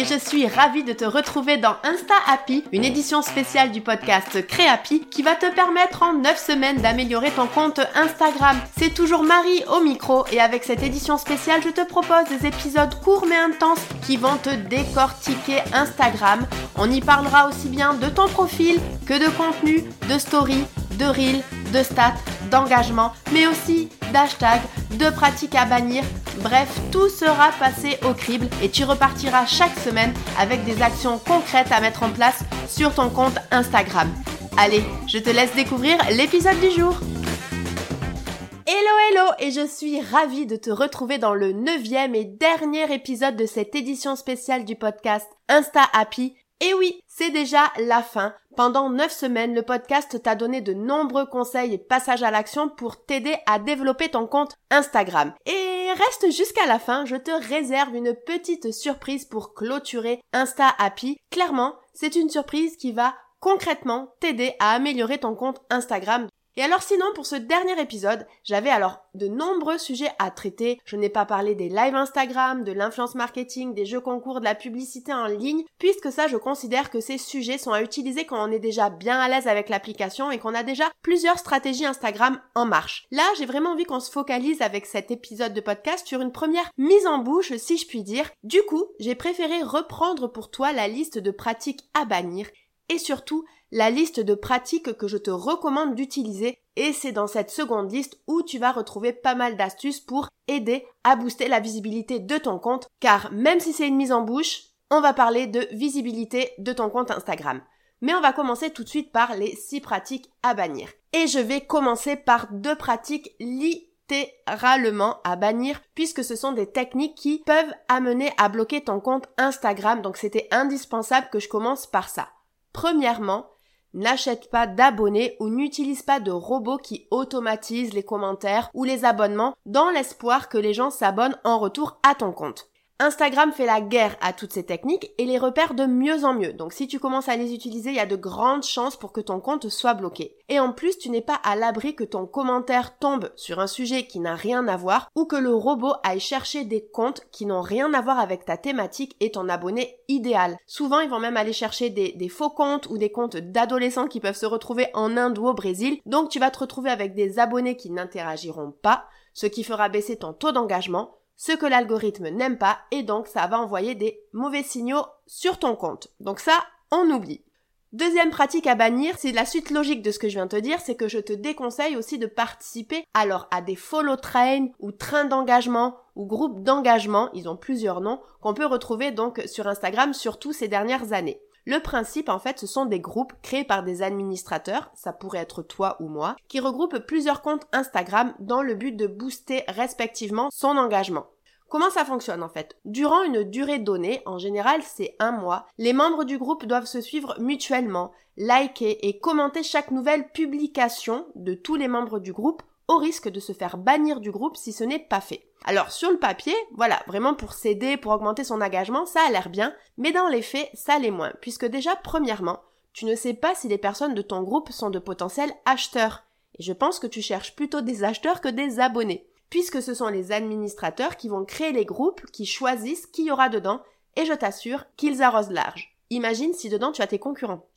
et je suis ravie de te retrouver dans Insta Happy, une édition spéciale du podcast Créapi qui va te permettre en 9 semaines d'améliorer ton compte Instagram. C'est toujours Marie au micro et avec cette édition spéciale, je te propose des épisodes courts mais intenses qui vont te décortiquer Instagram. On y parlera aussi bien de ton profil que de contenu, de story, de reel, de stats, d'engagement, mais aussi d'hashtags, de pratiques à bannir. Bref, tout sera passé au crible et tu repartiras chaque semaine avec des actions concrètes à mettre en place sur ton compte Instagram. Allez, je te laisse découvrir l'épisode du jour. Hello hello et je suis ravie de te retrouver dans le neuvième et dernier épisode de cette édition spéciale du podcast Insta Happy et oui, c'est déjà la fin. Pendant 9 semaines, le podcast t'a donné de nombreux conseils et passages à l'action pour t'aider à développer ton compte Instagram. Et reste jusqu'à la fin, je te réserve une petite surprise pour clôturer Insta Happy. Clairement, c'est une surprise qui va concrètement t'aider à améliorer ton compte Instagram et alors sinon, pour ce dernier épisode, j'avais alors de nombreux sujets à traiter. Je n'ai pas parlé des lives Instagram, de l'influence marketing, des jeux concours, de la publicité en ligne, puisque ça, je considère que ces sujets sont à utiliser quand on est déjà bien à l'aise avec l'application et qu'on a déjà plusieurs stratégies Instagram en marche. Là, j'ai vraiment envie qu'on se focalise avec cet épisode de podcast sur une première mise en bouche, si je puis dire. Du coup, j'ai préféré reprendre pour toi la liste de pratiques à bannir et surtout la liste de pratiques que je te recommande d'utiliser et c'est dans cette seconde liste où tu vas retrouver pas mal d'astuces pour aider à booster la visibilité de ton compte car même si c'est une mise en bouche, on va parler de visibilité de ton compte Instagram. Mais on va commencer tout de suite par les 6 pratiques à bannir. Et je vais commencer par deux pratiques littéralement à bannir puisque ce sont des techniques qui peuvent amener à bloquer ton compte Instagram donc c'était indispensable que je commence par ça. Premièrement, N'achète pas d'abonnés ou n'utilise pas de robots qui automatisent les commentaires ou les abonnements dans l'espoir que les gens s'abonnent en retour à ton compte. Instagram fait la guerre à toutes ces techniques et les repère de mieux en mieux. Donc si tu commences à les utiliser, il y a de grandes chances pour que ton compte soit bloqué. Et en plus, tu n'es pas à l'abri que ton commentaire tombe sur un sujet qui n'a rien à voir ou que le robot aille chercher des comptes qui n'ont rien à voir avec ta thématique et ton abonné idéal. Souvent, ils vont même aller chercher des, des faux comptes ou des comptes d'adolescents qui peuvent se retrouver en Inde ou au Brésil. Donc tu vas te retrouver avec des abonnés qui n'interagiront pas, ce qui fera baisser ton taux d'engagement ce que l'algorithme n'aime pas et donc ça va envoyer des mauvais signaux sur ton compte. Donc ça, on oublie. Deuxième pratique à bannir, c'est la suite logique de ce que je viens de te dire, c'est que je te déconseille aussi de participer alors à des follow train ou trains d'engagement ou groupes d'engagement, ils ont plusieurs noms, qu'on peut retrouver donc sur Instagram surtout ces dernières années. Le principe, en fait, ce sont des groupes créés par des administrateurs, ça pourrait être toi ou moi, qui regroupent plusieurs comptes Instagram dans le but de booster respectivement son engagement. Comment ça fonctionne en fait? Durant une durée donnée, en général c'est un mois, les membres du groupe doivent se suivre mutuellement, liker et commenter chaque nouvelle publication de tous les membres du groupe au risque de se faire bannir du groupe si ce n'est pas fait. Alors sur le papier, voilà, vraiment pour s'aider, pour augmenter son engagement, ça a l'air bien, mais dans les faits, ça l'est moins, puisque déjà, premièrement, tu ne sais pas si les personnes de ton groupe sont de potentiels acheteurs. Et je pense que tu cherches plutôt des acheteurs que des abonnés, puisque ce sont les administrateurs qui vont créer les groupes, qui choisissent qui y aura dedans, et je t'assure qu'ils arrosent large. Imagine si dedans tu as tes concurrents.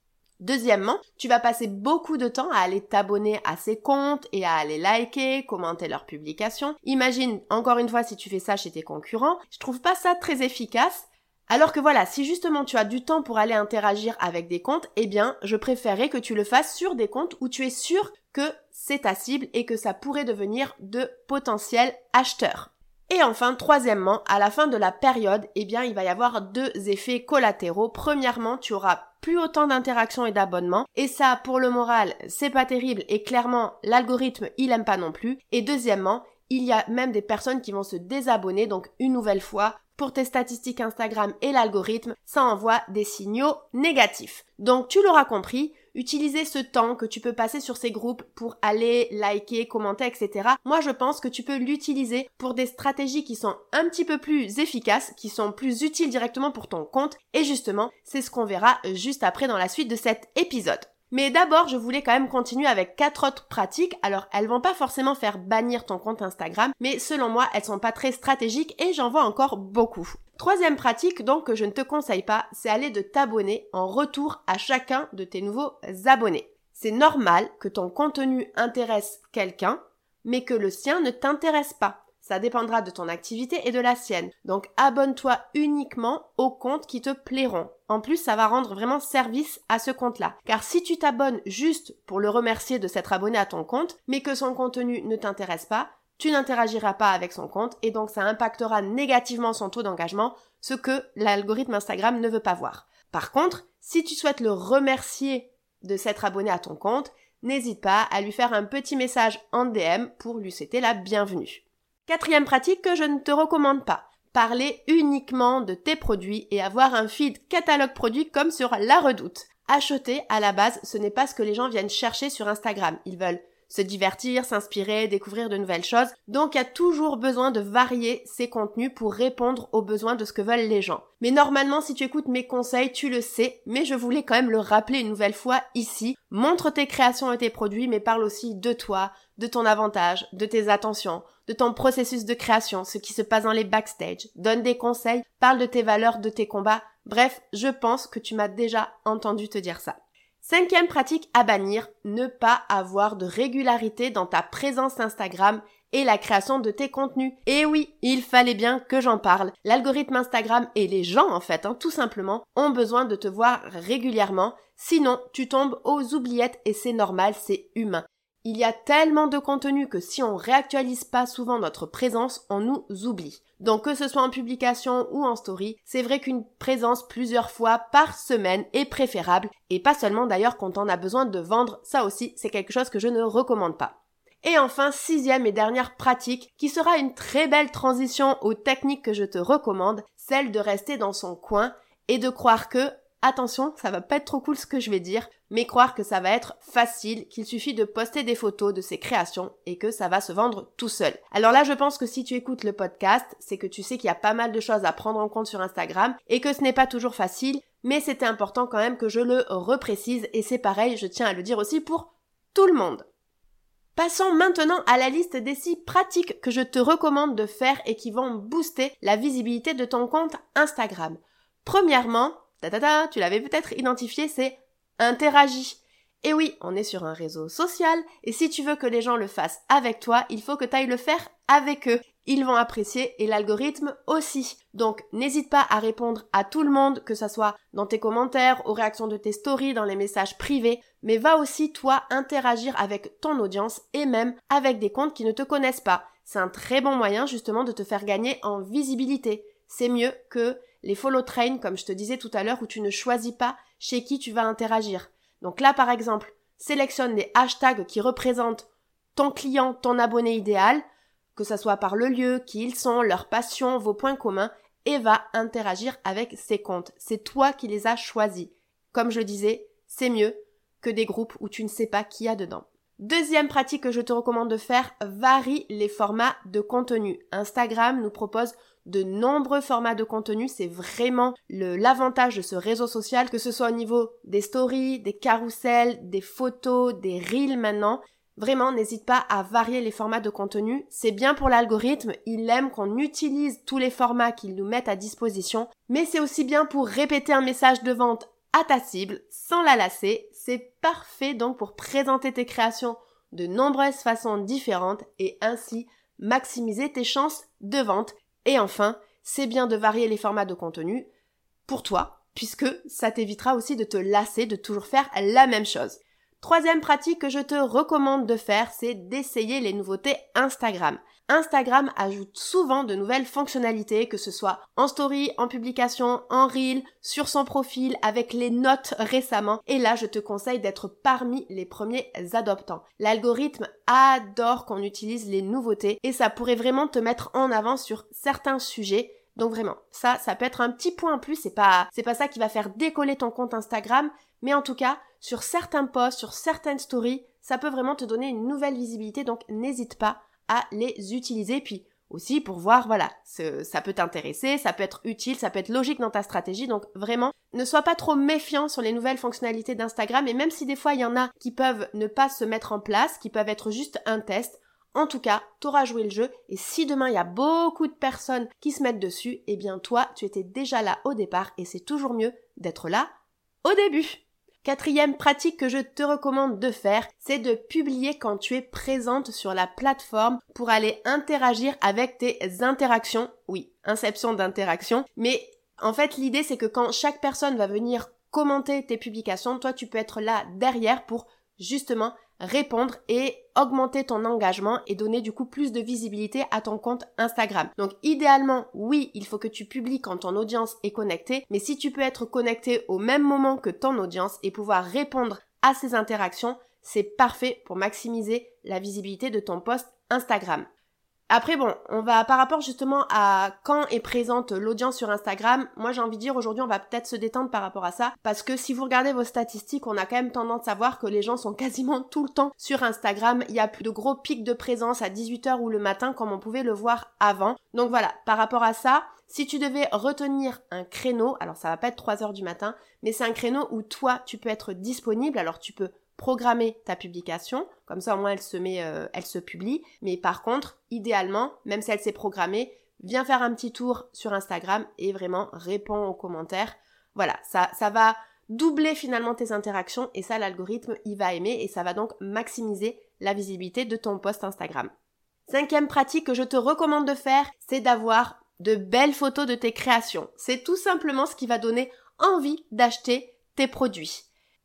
Deuxièmement, tu vas passer beaucoup de temps à aller t'abonner à ces comptes et à aller liker, commenter leurs publications. Imagine, encore une fois, si tu fais ça chez tes concurrents, je trouve pas ça très efficace. Alors que voilà, si justement tu as du temps pour aller interagir avec des comptes, eh bien, je préférerais que tu le fasses sur des comptes où tu es sûr que c'est ta cible et que ça pourrait devenir de potentiels acheteurs. Et enfin, troisièmement, à la fin de la période, eh bien, il va y avoir deux effets collatéraux. Premièrement, tu auras plus autant d'interactions et d'abonnements. Et ça, pour le moral, c'est pas terrible. Et clairement, l'algorithme, il aime pas non plus. Et deuxièmement, il y a même des personnes qui vont se désabonner. Donc, une nouvelle fois, pour tes statistiques Instagram et l'algorithme, ça envoie des signaux négatifs. Donc, tu l'auras compris, utiliser ce temps que tu peux passer sur ces groupes pour aller liker, commenter, etc. Moi, je pense que tu peux l'utiliser pour des stratégies qui sont un petit peu plus efficaces, qui sont plus utiles directement pour ton compte. Et justement, c'est ce qu'on verra juste après dans la suite de cet épisode. Mais d'abord, je voulais quand même continuer avec quatre autres pratiques. Alors, elles vont pas forcément faire bannir ton compte Instagram, mais selon moi, elles sont pas très stratégiques et j'en vois encore beaucoup. Troisième pratique donc que je ne te conseille pas, c'est aller de t'abonner en retour à chacun de tes nouveaux abonnés. C'est normal que ton contenu intéresse quelqu'un, mais que le sien ne t'intéresse pas. Ça dépendra de ton activité et de la sienne. Donc abonne-toi uniquement aux comptes qui te plairont. En plus, ça va rendre vraiment service à ce compte-là. Car si tu t'abonnes juste pour le remercier de s'être abonné à ton compte, mais que son contenu ne t'intéresse pas, tu n'interagiras pas avec son compte et donc ça impactera négativement son taux d'engagement, ce que l'algorithme Instagram ne veut pas voir. Par contre, si tu souhaites le remercier de s'être abonné à ton compte, n'hésite pas à lui faire un petit message en DM pour lui souhaiter la bienvenue. Quatrième pratique que je ne te recommande pas. Parler uniquement de tes produits et avoir un feed catalogue produit comme sur La Redoute. Acheter, à la base, ce n'est pas ce que les gens viennent chercher sur Instagram. Ils veulent se divertir, s'inspirer, découvrir de nouvelles choses. Donc il y a toujours besoin de varier ses contenus pour répondre aux besoins de ce que veulent les gens. Mais normalement, si tu écoutes mes conseils, tu le sais, mais je voulais quand même le rappeler une nouvelle fois ici. Montre tes créations et tes produits, mais parle aussi de toi, de ton avantage, de tes attentions, de ton processus de création, ce qui se passe dans les backstage. Donne des conseils, parle de tes valeurs, de tes combats. Bref, je pense que tu m'as déjà entendu te dire ça. Cinquième pratique à bannir, ne pas avoir de régularité dans ta présence Instagram et la création de tes contenus. Et oui, il fallait bien que j'en parle. L'algorithme Instagram et les gens en fait, hein, tout simplement, ont besoin de te voir régulièrement. Sinon, tu tombes aux oubliettes et c'est normal, c'est humain. Il y a tellement de contenu que si on réactualise pas souvent notre présence, on nous oublie. Donc que ce soit en publication ou en story, c'est vrai qu'une présence plusieurs fois par semaine est préférable, et pas seulement d'ailleurs quand on a besoin de vendre, ça aussi c'est quelque chose que je ne recommande pas. Et enfin, sixième et dernière pratique, qui sera une très belle transition aux techniques que je te recommande, celle de rester dans son coin et de croire que attention, ça va pas être trop cool ce que je vais dire, mais croire que ça va être facile, qu'il suffit de poster des photos de ses créations et que ça va se vendre tout seul. Alors là, je pense que si tu écoutes le podcast, c'est que tu sais qu'il y a pas mal de choses à prendre en compte sur Instagram et que ce n'est pas toujours facile, mais c'était important quand même que je le reprécise et c'est pareil, je tiens à le dire aussi pour tout le monde. Passons maintenant à la liste des six pratiques que je te recommande de faire et qui vont booster la visibilité de ton compte Instagram. Premièrement, tu l'avais peut-être identifié, c'est interagis. Et oui, on est sur un réseau social, et si tu veux que les gens le fassent avec toi, il faut que tu le faire avec eux. Ils vont apprécier et l'algorithme aussi. Donc n'hésite pas à répondre à tout le monde, que ce soit dans tes commentaires, aux réactions de tes stories, dans les messages privés, mais va aussi toi interagir avec ton audience et même avec des comptes qui ne te connaissent pas. C'est un très bon moyen justement de te faire gagner en visibilité. C'est mieux que les follow train, comme je te disais tout à l'heure, où tu ne choisis pas chez qui tu vas interagir. Donc là, par exemple, sélectionne les hashtags qui représentent ton client, ton abonné idéal, que ce soit par le lieu, qui ils sont, leur passion, vos points communs, et va interagir avec ces comptes. C'est toi qui les as choisis. Comme je disais, c'est mieux que des groupes où tu ne sais pas qui a dedans. Deuxième pratique que je te recommande de faire, varie les formats de contenu. Instagram nous propose de nombreux formats de contenu. C'est vraiment l'avantage de ce réseau social, que ce soit au niveau des stories, des carousels, des photos, des reels maintenant. Vraiment, n'hésite pas à varier les formats de contenu. C'est bien pour l'algorithme, il aime qu'on utilise tous les formats qu'il nous met à disposition, mais c'est aussi bien pour répéter un message de vente à ta cible sans la lasser. C'est parfait donc pour présenter tes créations de nombreuses façons différentes et ainsi maximiser tes chances de vente et enfin, c'est bien de varier les formats de contenu pour toi, puisque ça t'évitera aussi de te lasser de toujours faire la même chose. Troisième pratique que je te recommande de faire, c'est d'essayer les nouveautés Instagram. Instagram ajoute souvent de nouvelles fonctionnalités, que ce soit en story, en publication, en reel, sur son profil, avec les notes récemment. Et là, je te conseille d'être parmi les premiers adoptants. L'algorithme adore qu'on utilise les nouveautés et ça pourrait vraiment te mettre en avant sur certains sujets. Donc vraiment, ça, ça peut être un petit point plus. C'est pas, c'est pas ça qui va faire décoller ton compte Instagram, mais en tout cas, sur certains posts, sur certaines stories, ça peut vraiment te donner une nouvelle visibilité. Donc n'hésite pas à les utiliser. Puis aussi pour voir, voilà, ça peut t'intéresser, ça peut être utile, ça peut être logique dans ta stratégie. Donc vraiment, ne sois pas trop méfiant sur les nouvelles fonctionnalités d'Instagram. Et même si des fois il y en a qui peuvent ne pas se mettre en place, qui peuvent être juste un test, En tout cas, t'auras joué le jeu et si demain il y a beaucoup de personnes qui se mettent dessus, eh bien toi, tu étais déjà là au départ et c'est toujours mieux d'être là au début. Quatrième pratique que je te recommande de faire, c'est de publier quand tu es présente sur la plateforme pour aller interagir avec tes interactions. Oui, inception d'interaction. Mais en fait, l'idée c'est que quand chaque personne va venir commenter tes publications, toi tu peux être là derrière pour justement répondre et augmenter ton engagement et donner du coup plus de visibilité à ton compte Instagram. Donc idéalement, oui, il faut que tu publies quand ton audience est connectée, mais si tu peux être connecté au même moment que ton audience et pouvoir répondre à ces interactions, c'est parfait pour maximiser la visibilité de ton post Instagram. Après bon, on va par rapport justement à quand est présente l'audience sur Instagram, moi j'ai envie de dire aujourd'hui on va peut-être se détendre par rapport à ça. Parce que si vous regardez vos statistiques, on a quand même tendance à voir que les gens sont quasiment tout le temps sur Instagram, il y a plus de gros pics de présence à 18h ou le matin comme on pouvait le voir avant. Donc voilà, par rapport à ça, si tu devais retenir un créneau, alors ça va pas être 3h du matin, mais c'est un créneau où toi tu peux être disponible, alors tu peux programmer ta publication, comme ça au moins elle se met, euh, elle se publie. Mais par contre, idéalement, même si elle s'est programmée, viens faire un petit tour sur Instagram et vraiment réponds aux commentaires. Voilà, ça, ça va doubler finalement tes interactions et ça l'algorithme il va aimer et ça va donc maximiser la visibilité de ton post Instagram. Cinquième pratique que je te recommande de faire, c'est d'avoir de belles photos de tes créations. C'est tout simplement ce qui va donner envie d'acheter tes produits.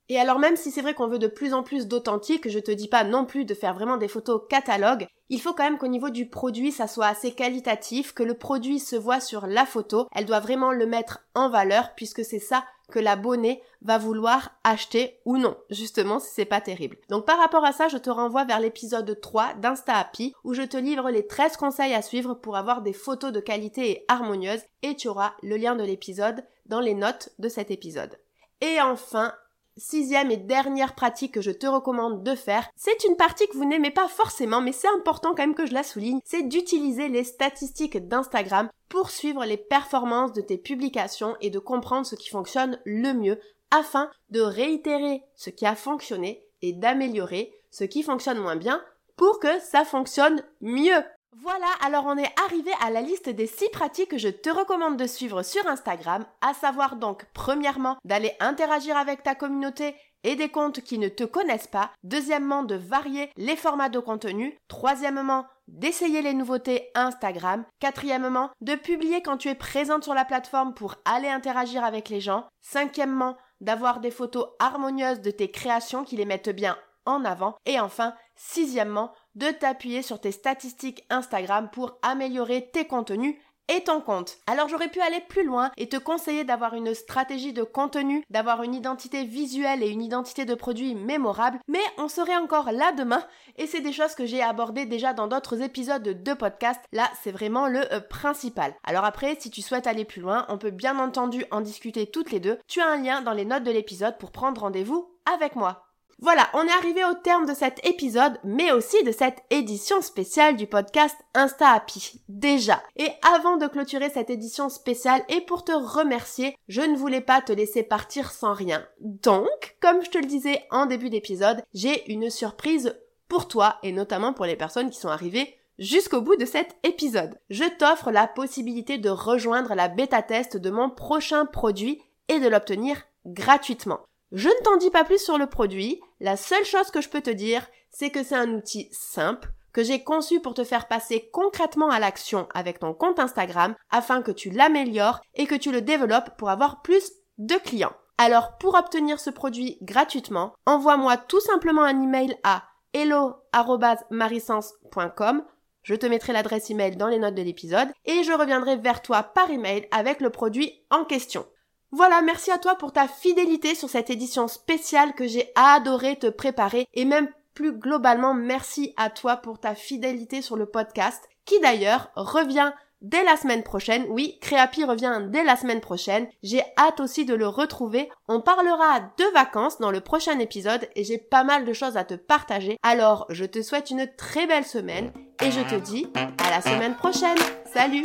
Et alors même si c'est vrai qu'on veut de plus en plus d'authentique, je te dis pas non plus de faire vraiment des photos catalogue, il faut quand même qu'au niveau du produit ça soit assez qualitatif, que le produit se voit sur la photo, elle doit vraiment le mettre en valeur puisque c'est ça que l'abonné va vouloir acheter ou non, justement si c'est pas terrible. Donc par rapport à ça, je te renvoie vers l'épisode 3 d'Insta Happy où je te livre les 13 conseils à suivre pour avoir des photos de qualité et harmonieuses et tu auras le lien de l'épisode dans les notes de cet épisode. Et enfin, sixième et dernière pratique que je te recommande de faire, c'est une partie que vous n'aimez pas forcément, mais c'est important quand même que je la souligne, c'est d'utiliser les statistiques d'Instagram pour suivre les performances de tes publications et de comprendre ce qui fonctionne le mieux afin de réitérer ce qui a fonctionné et d'améliorer ce qui fonctionne moins bien pour que ça fonctionne mieux. Voilà, alors on est arrivé à la liste des 6 pratiques que je te recommande de suivre sur Instagram, à savoir donc premièrement d'aller interagir avec ta communauté et des comptes qui ne te connaissent pas, deuxièmement de varier les formats de contenu, troisièmement d'essayer les nouveautés Instagram, quatrièmement de publier quand tu es présente sur la plateforme pour aller interagir avec les gens, cinquièmement d'avoir des photos harmonieuses de tes créations qui les mettent bien en avant, et enfin sixièmement de t'appuyer sur tes statistiques Instagram pour améliorer tes contenus et ton compte. Alors j'aurais pu aller plus loin et te conseiller d'avoir une stratégie de contenu, d'avoir une identité visuelle et une identité de produit mémorable, mais on serait encore là demain et c'est des choses que j'ai abordées déjà dans d'autres épisodes de podcast. Là, c'est vraiment le euh, principal. Alors après, si tu souhaites aller plus loin, on peut bien entendu en discuter toutes les deux. Tu as un lien dans les notes de l'épisode pour prendre rendez-vous avec moi. Voilà, on est arrivé au terme de cet épisode, mais aussi de cette édition spéciale du podcast Insta Happy. Déjà. Et avant de clôturer cette édition spéciale et pour te remercier, je ne voulais pas te laisser partir sans rien. Donc, comme je te le disais en début d'épisode, j'ai une surprise pour toi et notamment pour les personnes qui sont arrivées jusqu'au bout de cet épisode. Je t'offre la possibilité de rejoindre la bêta test de mon prochain produit et de l'obtenir gratuitement. Je ne t'en dis pas plus sur le produit, la seule chose que je peux te dire, c'est que c'est un outil simple que j'ai conçu pour te faire passer concrètement à l'action avec ton compte Instagram afin que tu l'améliores et que tu le développes pour avoir plus de clients. Alors pour obtenir ce produit gratuitement, envoie-moi tout simplement un email à hello@marisens.com. Je te mettrai l'adresse email dans les notes de l'épisode et je reviendrai vers toi par email avec le produit en question. Voilà, merci à toi pour ta fidélité sur cette édition spéciale que j'ai adoré te préparer et même plus globalement merci à toi pour ta fidélité sur le podcast qui d'ailleurs revient dès la semaine prochaine. Oui, Créapi revient dès la semaine prochaine. J'ai hâte aussi de le retrouver. On parlera de vacances dans le prochain épisode et j'ai pas mal de choses à te partager. Alors, je te souhaite une très belle semaine et je te dis à la semaine prochaine. Salut